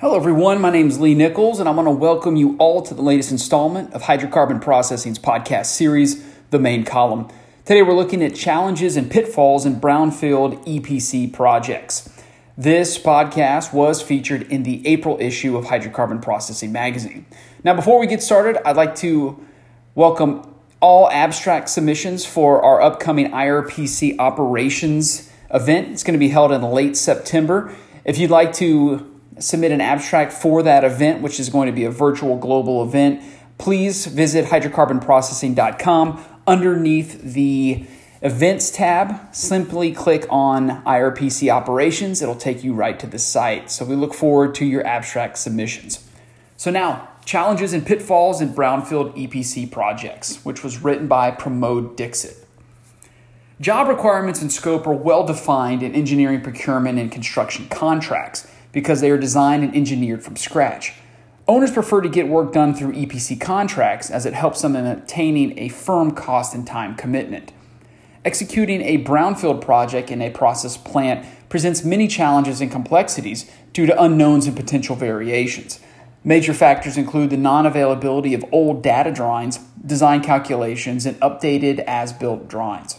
Hello, everyone. My name is Lee Nichols, and I want to welcome you all to the latest installment of Hydrocarbon Processing's podcast series, The Main Column. Today, we're looking at challenges and pitfalls in brownfield EPC projects. This podcast was featured in the April issue of Hydrocarbon Processing magazine. Now, before we get started, I'd like to welcome all abstract submissions for our upcoming IRPC operations event. It's going to be held in late September. If you'd like to submit an abstract for that event, which is going to be a virtual global event, please visit hydrocarbonprocessing.com. Underneath the Events tab, simply click on IRPC Operations. It'll take you right to the site. So we look forward to your abstract submissions. So now, challenges and pitfalls in brownfield EPC projects, which was written by Pramod Dixit. Job requirements and scope are well defined in engineering procurement and construction contracts because they are designed and engineered from scratch. Owners prefer to get work done through EPC contracts as it helps them in obtaining a firm cost and time commitment. Executing a brownfield project in a process plant presents many challenges and complexities due to unknowns and potential variations. Major factors include the non availability of old data drawings, design calculations, and updated as built drawings.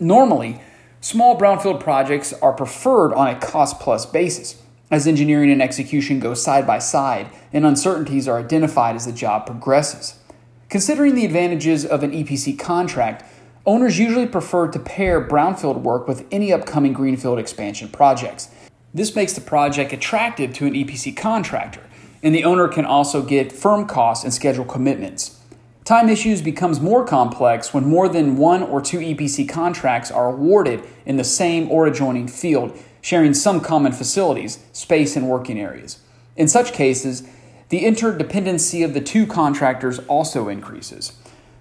Normally, small brownfield projects are preferred on a cost plus basis, as engineering and execution go side by side and uncertainties are identified as the job progresses. Considering the advantages of an EPC contract, Owners usually prefer to pair brownfield work with any upcoming greenfield expansion projects. This makes the project attractive to an EPC contractor, and the owner can also get firm costs and schedule commitments. Time issues becomes more complex when more than one or two EPC contracts are awarded in the same or adjoining field, sharing some common facilities, space, and working areas. In such cases, the interdependency of the two contractors also increases.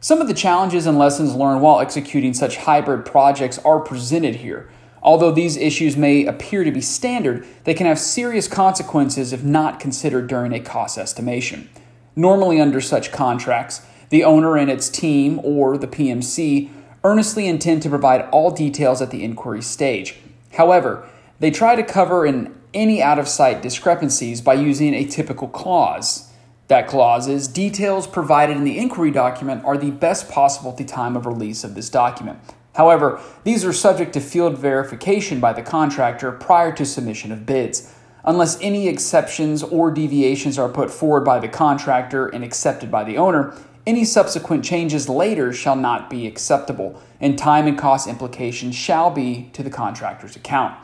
Some of the challenges and lessons learned while executing such hybrid projects are presented here. Although these issues may appear to be standard, they can have serious consequences if not considered during a cost estimation. Normally, under such contracts, the owner and its team, or the PMC, earnestly intend to provide all details at the inquiry stage. However, they try to cover in any out of sight discrepancies by using a typical clause. That clause is details provided in the inquiry document are the best possible at the time of release of this document. However, these are subject to field verification by the contractor prior to submission of bids. Unless any exceptions or deviations are put forward by the contractor and accepted by the owner, any subsequent changes later shall not be acceptable, and time and cost implications shall be to the contractor's account.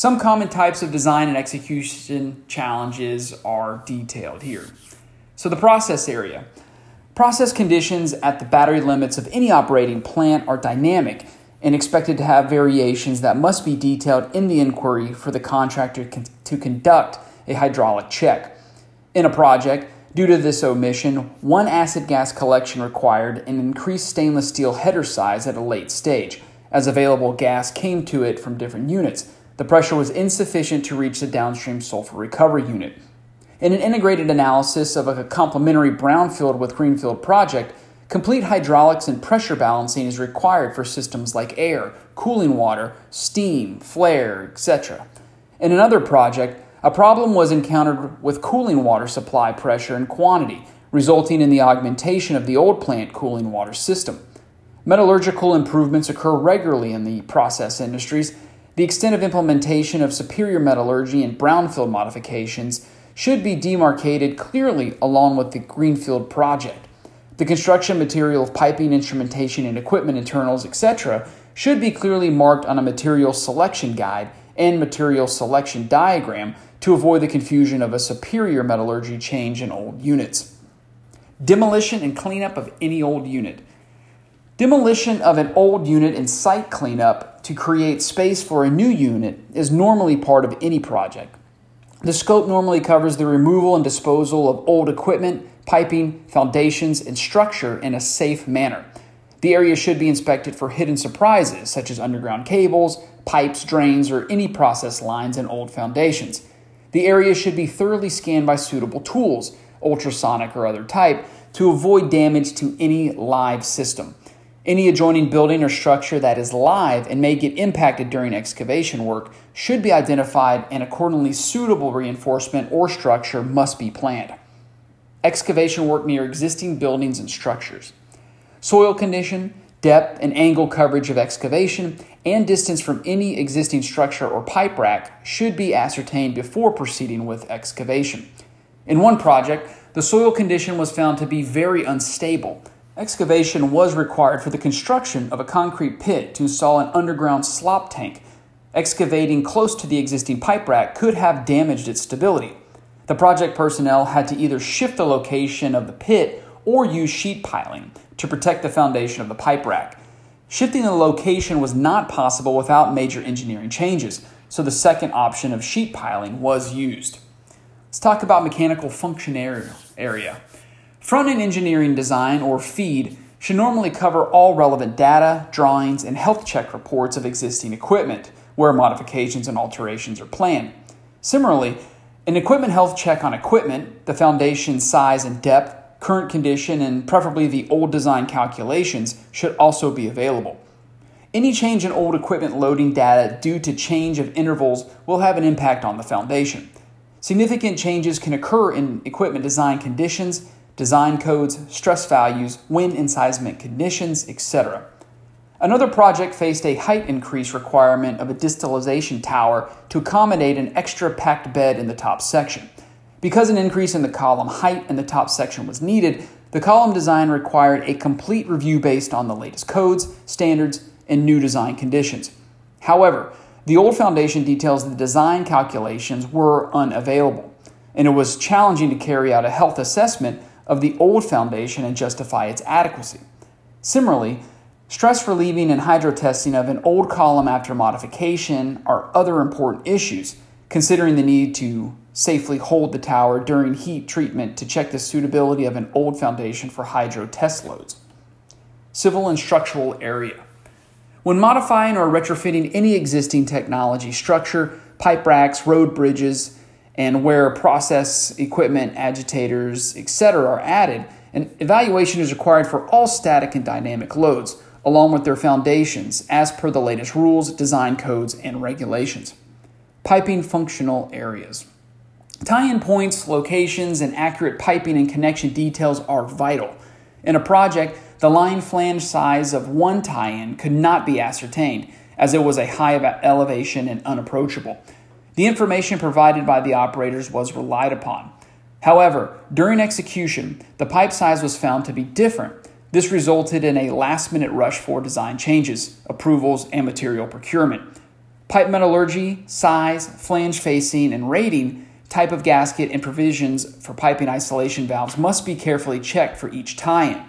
Some common types of design and execution challenges are detailed here. So, the process area. Process conditions at the battery limits of any operating plant are dynamic and expected to have variations that must be detailed in the inquiry for the contractor to conduct a hydraulic check. In a project, due to this omission, one acid gas collection required an increased stainless steel header size at a late stage, as available gas came to it from different units. The pressure was insufficient to reach the downstream sulfur recovery unit. In an integrated analysis of a complementary brownfield with greenfield project, complete hydraulics and pressure balancing is required for systems like air, cooling water, steam, flare, etc. In another project, a problem was encountered with cooling water supply pressure and quantity, resulting in the augmentation of the old plant cooling water system. Metallurgical improvements occur regularly in the process industries. The extent of implementation of superior metallurgy and brownfield modifications should be demarcated clearly along with the Greenfield project. The construction material of piping, instrumentation, and equipment internals, etc., should be clearly marked on a material selection guide and material selection diagram to avoid the confusion of a superior metallurgy change in old units. Demolition and cleanup of any old unit. Demolition of an old unit and site cleanup to create space for a new unit is normally part of any project. The scope normally covers the removal and disposal of old equipment, piping, foundations, and structure in a safe manner. The area should be inspected for hidden surprises such as underground cables, pipes, drains, or any process lines and old foundations. The area should be thoroughly scanned by suitable tools, ultrasonic or other type, to avoid damage to any live system. Any adjoining building or structure that is live and may get impacted during excavation work should be identified and accordingly suitable reinforcement or structure must be planned. Excavation work near existing buildings and structures. Soil condition, depth and angle coverage of excavation, and distance from any existing structure or pipe rack should be ascertained before proceeding with excavation. In one project, the soil condition was found to be very unstable. Excavation was required for the construction of a concrete pit to install an underground slop tank. Excavating close to the existing pipe rack could have damaged its stability. The project personnel had to either shift the location of the pit or use sheet piling to protect the foundation of the pipe rack. Shifting the location was not possible without major engineering changes, so the second option of sheet piling was used. Let's talk about mechanical function area. Front end engineering design, or FEED, should normally cover all relevant data, drawings, and health check reports of existing equipment where modifications and alterations are planned. Similarly, an equipment health check on equipment, the foundation size and depth, current condition, and preferably the old design calculations should also be available. Any change in old equipment loading data due to change of internals will have an impact on the foundation. Significant changes can occur in equipment design conditions, design codes, stress values, wind and seismic conditions, etc. Another project faced a height increase requirement of a distillation tower to accommodate an extra packed bed in the top section. Because an increase in the column height in the top section was needed, the column design required a complete review based on the latest codes, standards, and new design conditions. However, the old foundation details the design calculations were unavailable, and it was challenging to carry out a health assessment of the old foundation and justify its adequacy. Similarly, stress relieving and hydro testing of an old column after modification are other important issues, considering the need to safely hold the tower during heat treatment to check the suitability of an old foundation for hydro test loads. Civil and structural area. When modifying or retrofitting any existing technology structure, pipe racks, road bridges, and where process equipment, agitators, etc., are added, an evaluation is required for all static and dynamic loads, along with their foundations, as per the latest rules, design codes, and regulations. Piping functional areas. Tie in points, locations, and accurate piping and connection details are vital. In a project, the line flange size of one tie in could not be ascertained, as it was a high elevation and unapproachable. The information provided by the operators was relied upon. However, during execution, the pipe size was found to be different. This resulted in a last minute rush for design changes, approvals, and material procurement. Pipe metallurgy, size, flange facing, and rating, type of gasket, and provisions for piping isolation valves must be carefully checked for each tie in.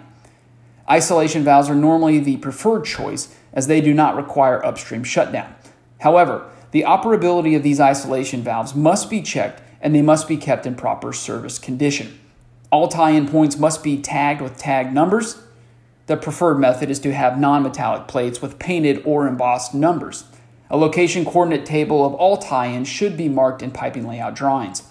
Isolation valves are normally the preferred choice as they do not require upstream shutdown. However, the operability of these isolation valves must be checked and they must be kept in proper service condition. All tie in points must be tagged with tag numbers. The preferred method is to have non metallic plates with painted or embossed numbers. A location coordinate table of all tie ins should be marked in piping layout drawings.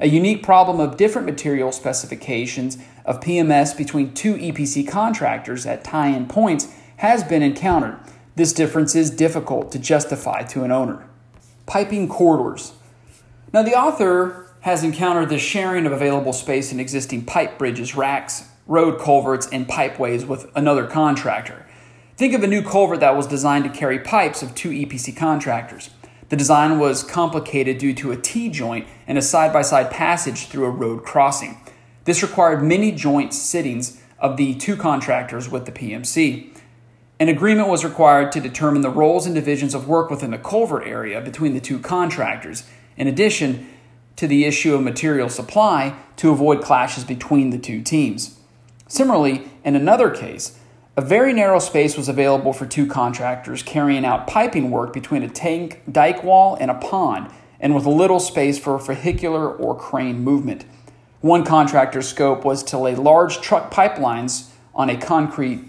A unique problem of different material specifications of PMS between two EPC contractors at tie in points has been encountered. This difference is difficult to justify to an owner. Piping corridors. Now, the author has encountered the sharing of available space in existing pipe bridges, racks, road culverts, and pipeways with another contractor. Think of a new culvert that was designed to carry pipes of two EPC contractors. The design was complicated due to a T joint and a side by side passage through a road crossing. This required many joint sittings of the two contractors with the PMC. An agreement was required to determine the roles and divisions of work within the culvert area between the two contractors, in addition to the issue of material supply to avoid clashes between the two teams. Similarly, in another case, a very narrow space was available for two contractors carrying out piping work between a tank, dike wall, and a pond, and with little space for vehicular or crane movement. One contractor's scope was to lay large trunk pipelines on a concrete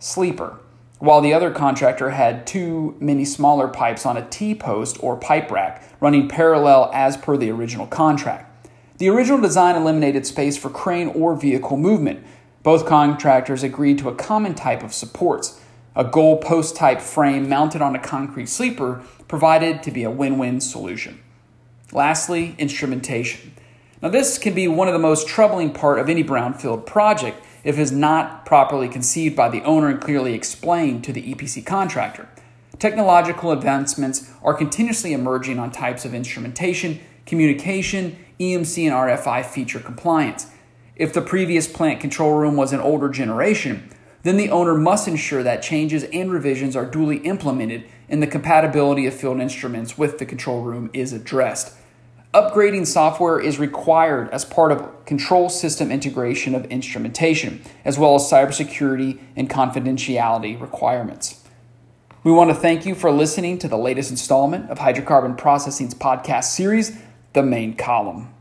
sleeper, while the other contractor had two many smaller pipes on a T post or pipe rack running parallel as per the original contract. The original design eliminated space for crane or vehicle movement. Both contractors agreed to a common type of supports. A goal post type frame mounted on a concrete sleeper provided to be a win win solution. Lastly, instrumentation. Now, this can be one of the most troubling part of any brownfield project if it is not properly conceived by the owner and clearly explained to the EPC contractor. Technological advancements are continuously emerging on types of instrumentation, communication, EMC, and RFI feature compliance. If the previous plant control room was an older generation, then the owner must ensure that changes and revisions are duly implemented and the compatibility of field instruments with the control room is addressed. Upgrading software is required as part of control system integration of instrumentation, as well as cybersecurity and confidentiality requirements. We want to thank you for listening to the latest installment of Hydrocarbon Processing's podcast series, The Main Column.